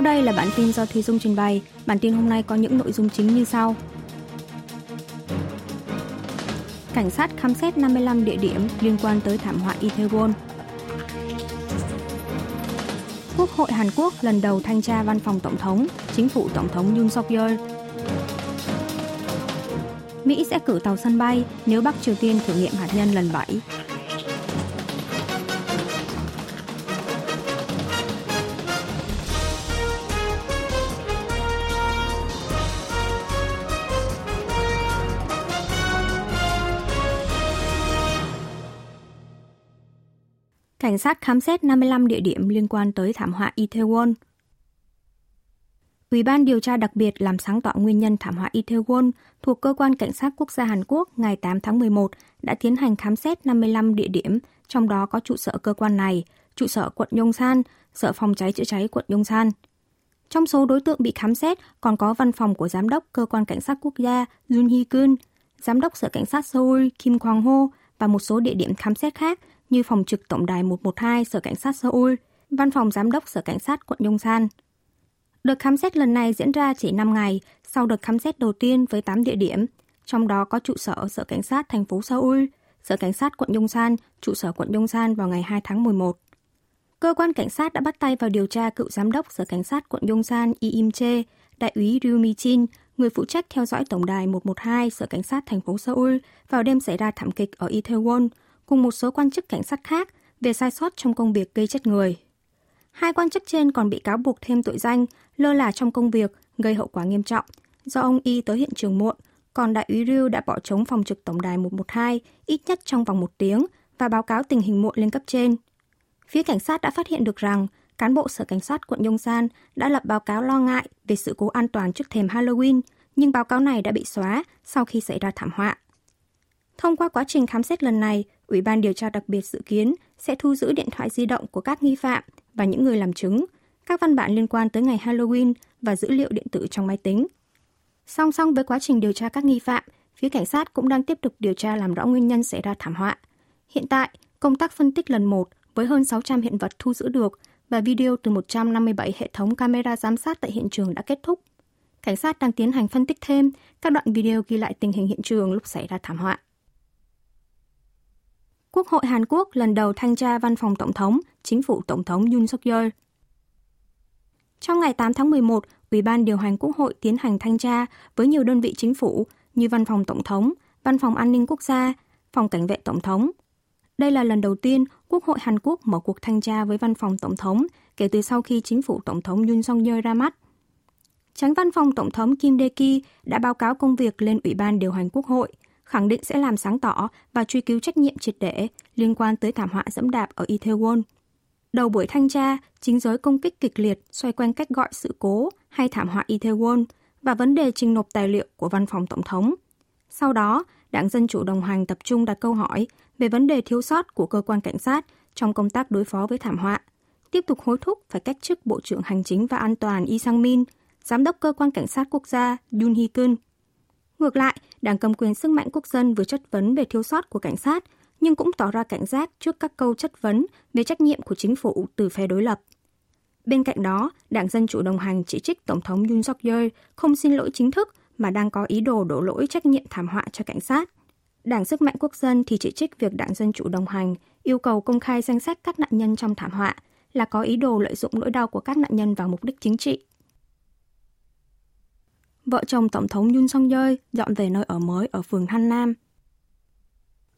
Sau đây là bản tin do Thùy Dung trình bày. Bản tin hôm nay có những nội dung chính như sau. Cảnh sát khám xét 55 địa điểm liên quan tới thảm họa Itaewon. Quốc hội Hàn Quốc lần đầu thanh tra văn phòng tổng thống, chính phủ tổng thống Yoon suk yeol Mỹ sẽ cử tàu sân bay nếu Bắc Triều Tiên thử nghiệm hạt nhân lần 7. Cảnh sát khám xét 55 địa điểm liên quan tới thảm họa Itaewon. Ủy ban điều tra đặc biệt làm sáng tỏ nguyên nhân thảm họa Itaewon thuộc Cơ quan Cảnh sát Quốc gia Hàn Quốc ngày 8 tháng 11 đã tiến hành khám xét 55 địa điểm, trong đó có trụ sở cơ quan này, trụ sở quận Yongsan, sở phòng cháy chữa cháy quận Yongsan. Trong số đối tượng bị khám xét còn có văn phòng của Giám đốc Cơ quan Cảnh sát Quốc gia Jun Hee-kun, Giám đốc Sở Cảnh sát Seoul Kim Kwang-ho và một số địa điểm khám xét khác như phòng trực tổng đài 112 Sở Cảnh sát Seoul, văn phòng Giám đốc Sở Cảnh sát quận Yongsan. Đợt khám xét lần này diễn ra chỉ 5 ngày sau đợt khám xét đầu tiên với 8 địa điểm, trong đó có trụ sở Sở Cảnh sát thành phố Seoul, Sở Cảnh sát quận Yongsan, trụ sở quận Yongsan vào ngày 2 tháng 11. Cơ quan cảnh sát đã bắt tay vào điều tra cựu giám đốc Sở Cảnh sát quận Yongsan Yi Im Che, đại úy Ryu Mi Chin, người phụ trách theo dõi tổng đài 112 Sở Cảnh sát thành phố Seoul vào đêm xảy ra thảm kịch ở Itaewon, cùng một số quan chức cảnh sát khác về sai sót trong công việc gây chết người. Hai quan chức trên còn bị cáo buộc thêm tội danh lơ là trong công việc gây hậu quả nghiêm trọng do ông Y tới hiện trường muộn, còn đại úy Ryu đã bỏ trống phòng trực tổng đài 112 ít nhất trong vòng một tiếng và báo cáo tình hình muộn lên cấp trên. Phía cảnh sát đã phát hiện được rằng cán bộ sở cảnh sát quận Yongsan đã lập báo cáo lo ngại về sự cố an toàn trước thềm Halloween, nhưng báo cáo này đã bị xóa sau khi xảy ra thảm họa. Thông qua quá trình khám xét lần này, Ủy ban điều tra đặc biệt dự kiến sẽ thu giữ điện thoại di động của các nghi phạm và những người làm chứng, các văn bản liên quan tới ngày Halloween và dữ liệu điện tử trong máy tính. Song song với quá trình điều tra các nghi phạm, phía cảnh sát cũng đang tiếp tục điều tra làm rõ nguyên nhân xảy ra thảm họa. Hiện tại, công tác phân tích lần 1 với hơn 600 hiện vật thu giữ được và video từ 157 hệ thống camera giám sát tại hiện trường đã kết thúc. Cảnh sát đang tiến hành phân tích thêm các đoạn video ghi lại tình hình hiện trường lúc xảy ra thảm họa. Quốc hội Hàn Quốc lần đầu thanh tra văn phòng tổng thống, chính phủ tổng thống Yoon suk yeol Trong ngày 8 tháng 11, Ủy ban điều hành Quốc hội tiến hành thanh tra với nhiều đơn vị chính phủ như Văn phòng Tổng thống, Văn phòng An ninh Quốc gia, Phòng Cảnh vệ Tổng thống. Đây là lần đầu tiên Quốc hội Hàn Quốc mở cuộc thanh tra với Văn phòng Tổng thống kể từ sau khi chính phủ Tổng thống Yoon suk yeol ra mắt. Tránh văn phòng Tổng thống Kim Dae-ki đã báo cáo công việc lên Ủy ban điều hành Quốc hội – khẳng định sẽ làm sáng tỏ và truy cứu trách nhiệm triệt để liên quan tới thảm họa dẫm đạp ở Itaewon. Đầu buổi thanh tra, chính giới công kích kịch liệt xoay quanh cách gọi sự cố hay thảm họa Itaewon và vấn đề trình nộp tài liệu của văn phòng tổng thống. Sau đó, Đảng Dân Chủ đồng hành tập trung đặt câu hỏi về vấn đề thiếu sót của cơ quan cảnh sát trong công tác đối phó với thảm họa, tiếp tục hối thúc phải cách chức Bộ trưởng Hành chính và An toàn Lee Sang-min, Giám đốc Cơ quan Cảnh sát Quốc gia Yoon Hee-kun Ngược lại, Đảng cầm quyền sức mạnh quốc dân vừa chất vấn về thiếu sót của cảnh sát, nhưng cũng tỏ ra cảnh giác trước các câu chất vấn về trách nhiệm của chính phủ từ phe đối lập. Bên cạnh đó, Đảng Dân Chủ đồng hành chỉ trích Tổng thống Yoon suk yeol không xin lỗi chính thức mà đang có ý đồ đổ lỗi trách nhiệm thảm họa cho cảnh sát. Đảng Sức mạnh Quốc dân thì chỉ trích việc Đảng Dân Chủ đồng hành yêu cầu công khai danh sách các nạn nhân trong thảm họa là có ý đồ lợi dụng nỗi đau của các nạn nhân vào mục đích chính trị vợ chồng Tổng thống Yoon song yeol dọn về nơi ở mới ở phường Han Nam.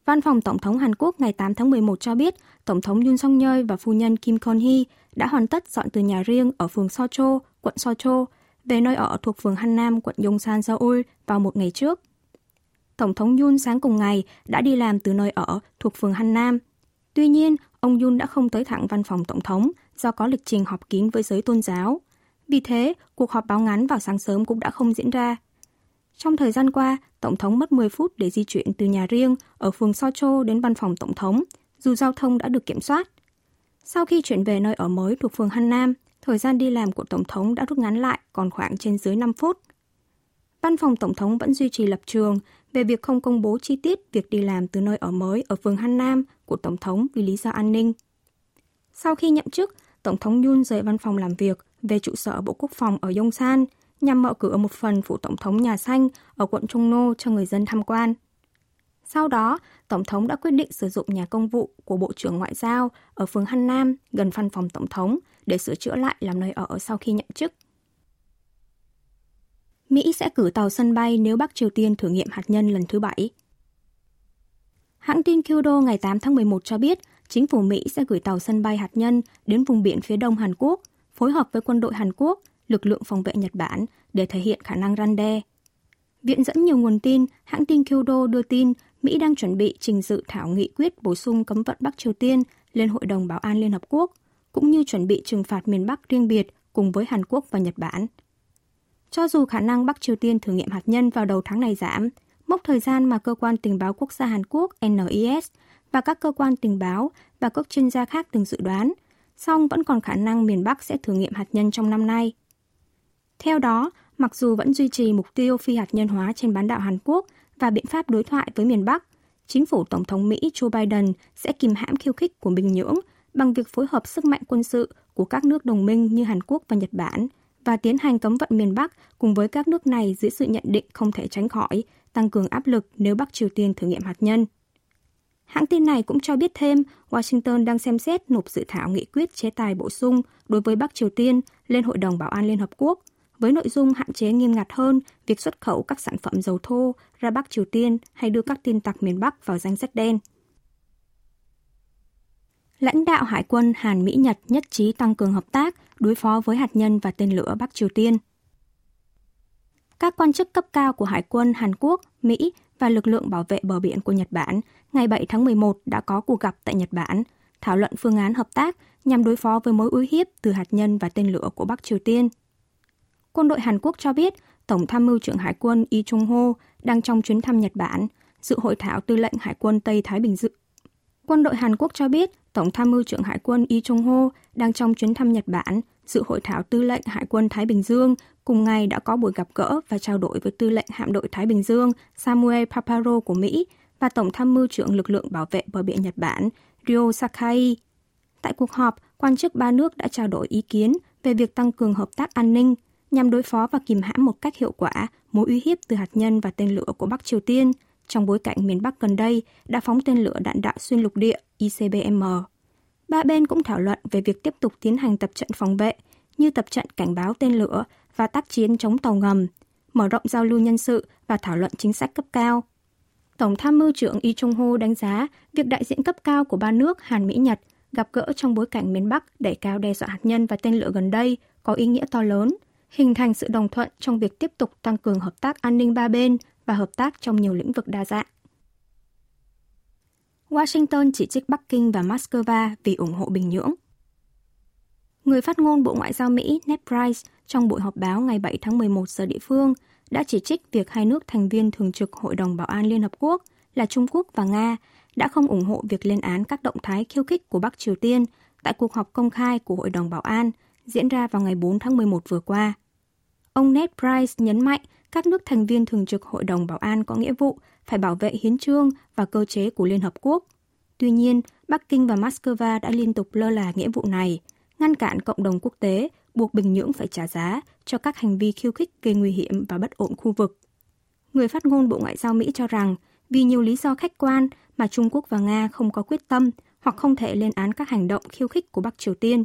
Văn phòng Tổng thống Hàn Quốc ngày 8 tháng 11 cho biết Tổng thống Yoon song yeol và phu nhân Kim Kon Hee đã hoàn tất dọn từ nhà riêng ở phường Socho, quận Socho, về nơi ở thuộc phường Han Nam, quận Yongsan, Seoul vào một ngày trước. Tổng thống Yoon sáng cùng ngày đã đi làm từ nơi ở thuộc phường Han Nam. Tuy nhiên, ông Yoon đã không tới thẳng văn phòng Tổng thống do có lịch trình họp kín với giới tôn giáo. Vì thế, cuộc họp báo ngắn vào sáng sớm cũng đã không diễn ra. Trong thời gian qua, Tổng thống mất 10 phút để di chuyển từ nhà riêng ở phường Socho đến văn phòng Tổng thống, dù giao thông đã được kiểm soát. Sau khi chuyển về nơi ở mới thuộc phường Han Nam, thời gian đi làm của Tổng thống đã rút ngắn lại còn khoảng trên dưới 5 phút. Văn phòng Tổng thống vẫn duy trì lập trường về việc không công bố chi tiết việc đi làm từ nơi ở mới ở phường Han Nam của Tổng thống vì lý do an ninh. Sau khi nhậm chức, Tổng thống Yun rời văn phòng làm việc về trụ sở Bộ Quốc phòng ở Yongsan nhằm mở cửa một phần phủ tổng thống nhà xanh ở quận Trung Nô cho người dân tham quan. Sau đó, Tổng thống đã quyết định sử dụng nhà công vụ của Bộ trưởng Ngoại giao ở phường Hân Nam gần văn phòng Tổng thống để sửa chữa lại làm nơi ở sau khi nhậm chức. Mỹ sẽ cử tàu sân bay nếu Bắc Triều Tiên thử nghiệm hạt nhân lần thứ bảy. Hãng tin Kyodo ngày 8 tháng 11 cho biết chính phủ Mỹ sẽ gửi tàu sân bay hạt nhân đến vùng biển phía đông Hàn Quốc, phối hợp với quân đội Hàn Quốc, lực lượng phòng vệ Nhật Bản để thể hiện khả năng răn đe. Viện dẫn nhiều nguồn tin, hãng tin Kyodo đưa tin Mỹ đang chuẩn bị trình dự thảo nghị quyết bổ sung cấm vận Bắc Triều Tiên lên Hội đồng Bảo an Liên Hợp Quốc, cũng như chuẩn bị trừng phạt miền Bắc riêng biệt cùng với Hàn Quốc và Nhật Bản. Cho dù khả năng Bắc Triều Tiên thử nghiệm hạt nhân vào đầu tháng này giảm, mốc thời gian mà cơ quan tình báo quốc gia Hàn Quốc NIS và các cơ quan tình báo và các chuyên gia khác từng dự đoán, song vẫn còn khả năng miền Bắc sẽ thử nghiệm hạt nhân trong năm nay. Theo đó, mặc dù vẫn duy trì mục tiêu phi hạt nhân hóa trên bán đảo Hàn Quốc và biện pháp đối thoại với miền Bắc, chính phủ Tổng thống Mỹ Joe Biden sẽ kìm hãm khiêu khích của Bình Nhưỡng bằng việc phối hợp sức mạnh quân sự của các nước đồng minh như Hàn Quốc và Nhật Bản và tiến hành cấm vận miền Bắc cùng với các nước này dưới sự nhận định không thể tránh khỏi, tăng cường áp lực nếu Bắc Triều Tiên thử nghiệm hạt nhân. Hãng tin này cũng cho biết thêm Washington đang xem xét nộp dự thảo nghị quyết chế tài bổ sung đối với Bắc Triều Tiên lên Hội đồng Bảo an Liên Hợp Quốc – với nội dung hạn chế nghiêm ngặt hơn việc xuất khẩu các sản phẩm dầu thô ra Bắc Triều Tiên hay đưa các tin tặc miền Bắc vào danh sách đen. Lãnh đạo Hải quân Hàn Mỹ Nhật nhất trí tăng cường hợp tác đối phó với hạt nhân và tên lửa Bắc Triều Tiên. Các quan chức cấp cao của Hải quân Hàn Quốc, Mỹ và lực lượng bảo vệ bờ biển của Nhật Bản ngày 7 tháng 11 đã có cuộc gặp tại Nhật Bản, thảo luận phương án hợp tác nhằm đối phó với mối uy hiếp từ hạt nhân và tên lửa của Bắc Triều Tiên – Quân đội Hàn Quốc cho biết Tổng tham mưu trưởng Hải quân Lee Chung-ho đang trong chuyến thăm Nhật Bản, dự hội thảo tư lệnh Hải quân Tây Thái Bình Dương. Quân đội Hàn Quốc cho biết Tổng tham mưu trưởng Hải quân Lee Chung-ho đang trong chuyến thăm Nhật Bản, dự hội thảo tư lệnh Hải quân Thái Bình Dương, cùng ngày đã có buổi gặp gỡ và trao đổi với tư lệnh hạm đội Thái Bình Dương Samuel Paparo của Mỹ và Tổng tham mưu trưởng lực lượng bảo vệ bờ biển Nhật Bản Ryo Sakai. Tại cuộc họp, quan chức ba nước đã trao đổi ý kiến về việc tăng cường hợp tác an ninh, nhằm đối phó và kìm hãm một cách hiệu quả mối uy hiếp từ hạt nhân và tên lửa của Bắc Triều Tiên trong bối cảnh miền Bắc gần đây đã phóng tên lửa đạn đạo xuyên lục địa ICBM. Ba bên cũng thảo luận về việc tiếp tục tiến hành tập trận phòng vệ như tập trận cảnh báo tên lửa và tác chiến chống tàu ngầm, mở rộng giao lưu nhân sự và thảo luận chính sách cấp cao. Tổng tham mưu trưởng Lee Chung-ho đánh giá việc đại diện cấp cao của ba nước Hàn Mỹ-Nhật gặp gỡ trong bối cảnh miền Bắc đẩy cao đe dọa hạt nhân và tên lửa gần đây có ý nghĩa to lớn – hình thành sự đồng thuận trong việc tiếp tục tăng cường hợp tác an ninh ba bên và hợp tác trong nhiều lĩnh vực đa dạng. Washington chỉ trích Bắc Kinh và Moscow vì ủng hộ Bình Nhưỡng. Người phát ngôn Bộ Ngoại giao Mỹ Ned Price trong buổi họp báo ngày 7 tháng 11 giờ địa phương đã chỉ trích việc hai nước thành viên thường trực Hội đồng Bảo an Liên Hợp Quốc là Trung Quốc và Nga đã không ủng hộ việc lên án các động thái khiêu khích của Bắc Triều Tiên tại cuộc họp công khai của Hội đồng Bảo an diễn ra vào ngày 4 tháng 11 vừa qua. Ông Ned Price nhấn mạnh các nước thành viên thường trực Hội đồng Bảo an có nghĩa vụ phải bảo vệ hiến trương và cơ chế của Liên Hợp Quốc. Tuy nhiên, Bắc Kinh và Moscow đã liên tục lơ là nghĩa vụ này, ngăn cản cộng đồng quốc tế buộc Bình Nhưỡng phải trả giá cho các hành vi khiêu khích gây nguy hiểm và bất ổn khu vực. Người phát ngôn Bộ Ngoại giao Mỹ cho rằng vì nhiều lý do khách quan mà Trung Quốc và Nga không có quyết tâm hoặc không thể lên án các hành động khiêu khích của Bắc Triều Tiên.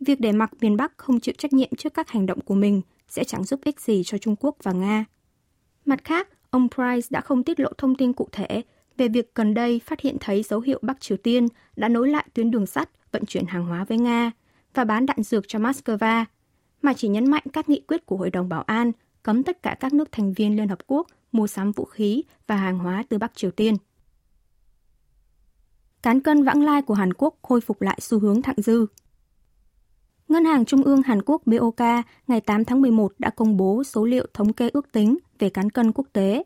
Việc để mặc miền Bắc không chịu trách nhiệm trước các hành động của mình sẽ chẳng giúp ích gì cho Trung Quốc và Nga. Mặt khác, ông Price đã không tiết lộ thông tin cụ thể về việc gần đây phát hiện thấy dấu hiệu Bắc Triều Tiên đã nối lại tuyến đường sắt vận chuyển hàng hóa với Nga và bán đạn dược cho Moscow, mà chỉ nhấn mạnh các nghị quyết của Hội đồng Bảo an cấm tất cả các nước thành viên Liên Hợp Quốc mua sắm vũ khí và hàng hóa từ Bắc Triều Tiên. Cán cân vãng lai của Hàn Quốc khôi phục lại xu hướng thặng dư. Ngân hàng Trung ương Hàn Quốc BOK ngày 8 tháng 11 đã công bố số liệu thống kê ước tính về cán cân quốc tế.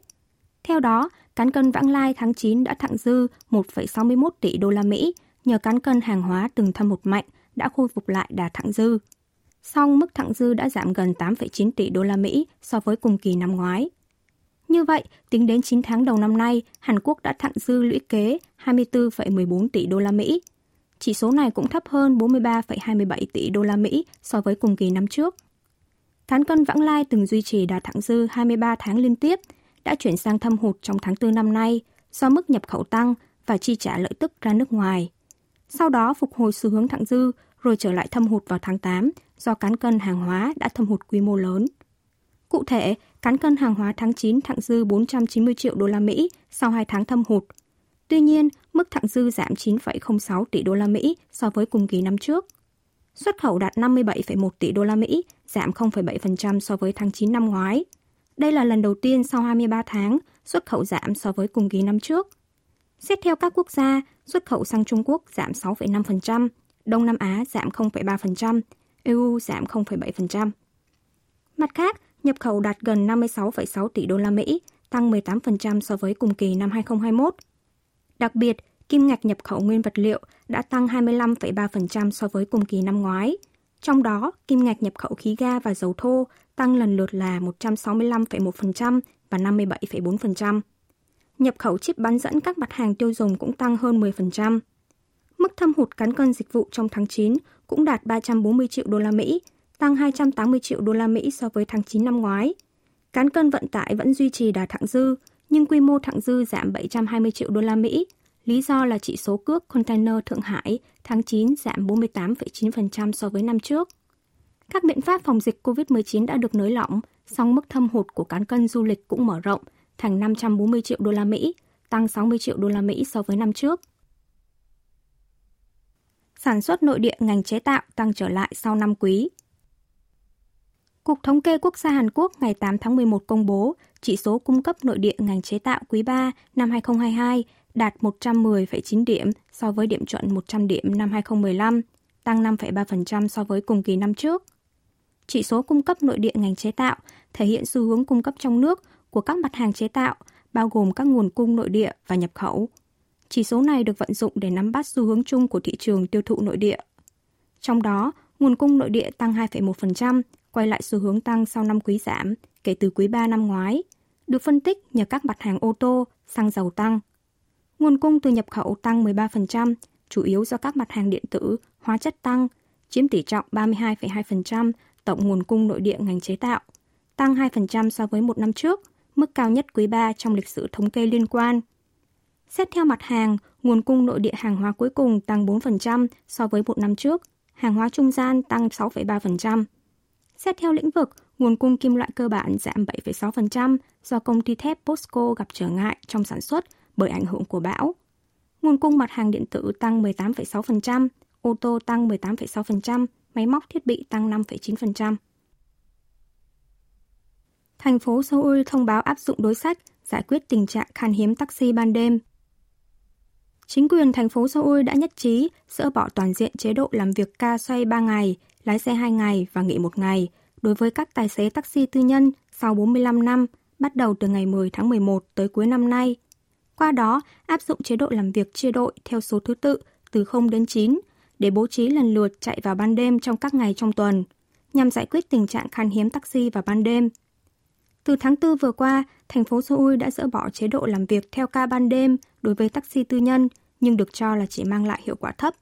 Theo đó, cán cân vãng lai tháng 9 đã thặng dư 1,61 tỷ đô la Mỹ nhờ cán cân hàng hóa từng thâm hụt mạnh đã khôi phục lại đà thặng dư. Song mức thặng dư đã giảm gần 8,9 tỷ đô la Mỹ so với cùng kỳ năm ngoái. Như vậy, tính đến 9 tháng đầu năm nay, Hàn Quốc đã thặng dư lũy kế 24,14 tỷ đô la Mỹ, Chỉ số này cũng thấp hơn 43,27 tỷ đô la Mỹ so với cùng kỳ năm trước. Cán cân vãng lai từng duy trì đà thẳng dư 23 tháng liên tiếp, đã chuyển sang thâm hụt trong tháng 4 năm nay do mức nhập khẩu tăng và chi trả lợi tức ra nước ngoài. Sau đó phục hồi xu hướng thặng dư rồi trở lại thâm hụt vào tháng 8 do cán cân hàng hóa đã thâm hụt quy mô lớn. Cụ thể, cán cân hàng hóa tháng 9 thặng dư 490 triệu đô la Mỹ sau 2 tháng thâm hụt. Tuy nhiên, mức thặng dư giảm 9,06 tỷ đô la Mỹ so với cùng kỳ năm trước. Xuất khẩu đạt 57,1 tỷ đô la Mỹ, giảm 0,7% so với tháng 9 năm ngoái. Đây là lần đầu tiên sau 23 tháng xuất khẩu giảm so với cùng kỳ năm trước. Xét theo các quốc gia, xuất khẩu sang Trung Quốc giảm 6,5%, Đông Nam Á giảm 0,3%, EU giảm 0,7%. Mặt khác, nhập khẩu đạt gần 56,6 tỷ đô la Mỹ, tăng 18% so với cùng kỳ năm 2021. Đặc biệt, kim ngạch nhập khẩu nguyên vật liệu đã tăng 25,3% so với cùng kỳ năm ngoái. Trong đó, kim ngạch nhập khẩu khí ga và dầu thô tăng lần lượt là 165,1% và 57,4%. Nhập khẩu chip bán dẫn các mặt hàng tiêu dùng cũng tăng hơn 10%. Mức thâm hụt cán cân dịch vụ trong tháng 9 cũng đạt 340 triệu đô la Mỹ, tăng 280 triệu đô la Mỹ so với tháng 9 năm ngoái. Cán cân vận tải vẫn duy trì đà thặng dư, nhưng quy mô thặng dư giảm 720 triệu đô la Mỹ. Lý do là chỉ số cước container Thượng Hải tháng 9 giảm 48,9% so với năm trước. Các biện pháp phòng dịch COVID-19 đã được nới lỏng, song mức thâm hụt của cán cân du lịch cũng mở rộng thành 540 triệu đô la Mỹ, tăng 60 triệu đô la Mỹ so với năm trước. Sản xuất nội địa ngành chế tạo tăng trở lại sau năm quý. Cục Thống kê Quốc gia Hàn Quốc ngày 8 tháng 11 công bố chỉ số cung cấp nội địa ngành chế tạo quý 3 năm 2022 đạt 110,9 điểm so với điểm chuẩn 100 điểm năm 2015, tăng 5,3% so với cùng kỳ năm trước. Chỉ số cung cấp nội địa ngành chế tạo thể hiện xu hướng cung cấp trong nước của các mặt hàng chế tạo, bao gồm các nguồn cung nội địa và nhập khẩu. Chỉ số này được vận dụng để nắm bắt xu hướng chung của thị trường tiêu thụ nội địa. Trong đó, nguồn cung nội địa tăng 2,1%, quay lại xu hướng tăng sau năm quý giảm kể từ quý 3 năm ngoái, được phân tích nhờ các mặt hàng ô tô, xăng dầu tăng. Nguồn cung từ nhập khẩu tăng 13%, chủ yếu do các mặt hàng điện tử, hóa chất tăng, chiếm tỷ trọng 32,2% tổng nguồn cung nội địa ngành chế tạo, tăng 2% so với một năm trước, mức cao nhất quý 3 trong lịch sử thống kê liên quan. Xét theo mặt hàng, nguồn cung nội địa hàng hóa cuối cùng tăng 4% so với một năm trước, hàng hóa trung gian tăng 6,3%. Xét theo lĩnh vực, nguồn cung kim loại cơ bản giảm 7,6% do công ty thép POSCO gặp trở ngại trong sản xuất bởi ảnh hưởng của bão. Nguồn cung mặt hàng điện tử tăng 18,6%, ô tô tăng 18,6%, máy móc thiết bị tăng 5,9%. Thành phố Seoul thông báo áp dụng đối sách giải quyết tình trạng khan hiếm taxi ban đêm. Chính quyền thành phố Seoul đã nhất trí dỡ bỏ toàn diện chế độ làm việc ca xoay 3 ngày, lái xe 2 ngày và nghỉ 1 ngày đối với các tài xế taxi tư nhân sau 45 năm, bắt đầu từ ngày 10 tháng 11 tới cuối năm nay. Qua đó, áp dụng chế độ làm việc chia đội theo số thứ tự từ 0 đến 9 để bố trí lần lượt chạy vào ban đêm trong các ngày trong tuần, nhằm giải quyết tình trạng khan hiếm taxi vào ban đêm. Từ tháng 4 vừa qua, thành phố Seoul đã dỡ bỏ chế độ làm việc theo ca ban đêm đối với taxi tư nhân, nhưng được cho là chỉ mang lại hiệu quả thấp.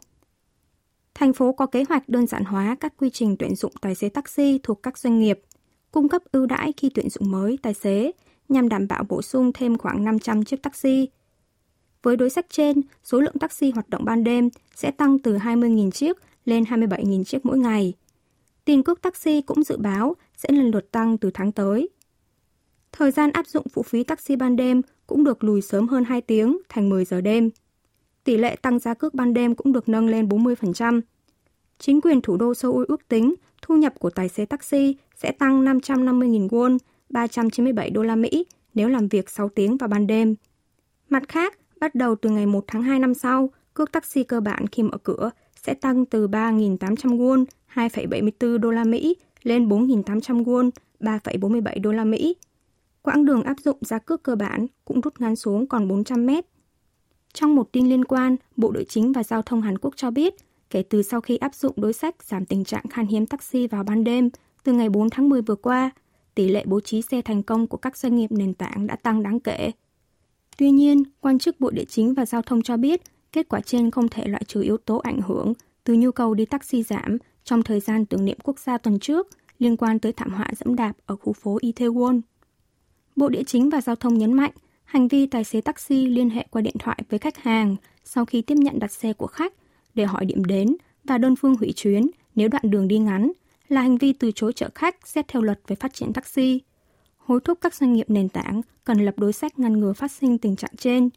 Thành phố có kế hoạch đơn giản hóa các quy trình tuyển dụng tài xế taxi thuộc các doanh nghiệp, cung cấp ưu đãi khi tuyển dụng mới tài xế nhằm đảm bảo bổ sung thêm khoảng 500 chiếc taxi. Với đối sách trên, số lượng taxi hoạt động ban đêm sẽ tăng từ 20.000 chiếc lên 27.000 chiếc mỗi ngày. Tiền cước taxi cũng dự báo sẽ lần lượt tăng từ tháng tới. Thời gian áp dụng phụ phí taxi ban đêm cũng được lùi sớm hơn 2 tiếng thành 10 giờ đêm. Tỷ lệ tăng giá cước ban đêm cũng được nâng lên 40%. Chính quyền thủ đô Seoul ước tính thu nhập của tài xế taxi sẽ tăng 550.000 won, 397 đô la Mỹ nếu làm việc 6 tiếng vào ban đêm. Mặt khác, bắt đầu từ ngày 1 tháng 2 năm sau, cước taxi cơ bản khi mở cửa sẽ tăng từ 3.800 won, 2,74 đô la Mỹ lên 4.800 won, 3,47 đô la Mỹ quãng đường áp dụng giá cước cơ bản cũng rút ngắn xuống còn 400 mét. Trong một tin liên quan, Bộ đội chính và Giao thông Hàn Quốc cho biết, kể từ sau khi áp dụng đối sách giảm tình trạng khan hiếm taxi vào ban đêm từ ngày 4 tháng 10 vừa qua, tỷ lệ bố trí xe thành công của các doanh nghiệp nền tảng đã tăng đáng kể. Tuy nhiên, quan chức Bộ Địa chính và Giao thông cho biết, Kết quả trên không thể loại trừ yếu tố ảnh hưởng từ nhu cầu đi taxi giảm trong thời gian tưởng niệm quốc gia tuần trước liên quan tới thảm họa dẫm đạp ở khu phố Itaewon. Bộ Địa chính và Giao thông nhấn mạnh hành vi tài xế taxi liên hệ qua điện thoại với khách hàng sau khi tiếp nhận đặt xe của khách để hỏi điểm đến và đơn phương hủy chuyến nếu đoạn đường đi ngắn là hành vi từ chối chở khách xét theo luật về phát triển taxi. Hối thúc các doanh nghiệp nền tảng cần lập đối sách ngăn ngừa phát sinh tình trạng trên,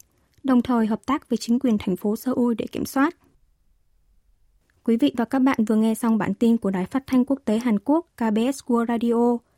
đồng thời hợp tác với chính quyền thành phố Seoul để kiểm soát. Quý vị và các bạn vừa nghe xong bản tin của Đài Phát thanh Quốc tế Hàn Quốc KBS World Radio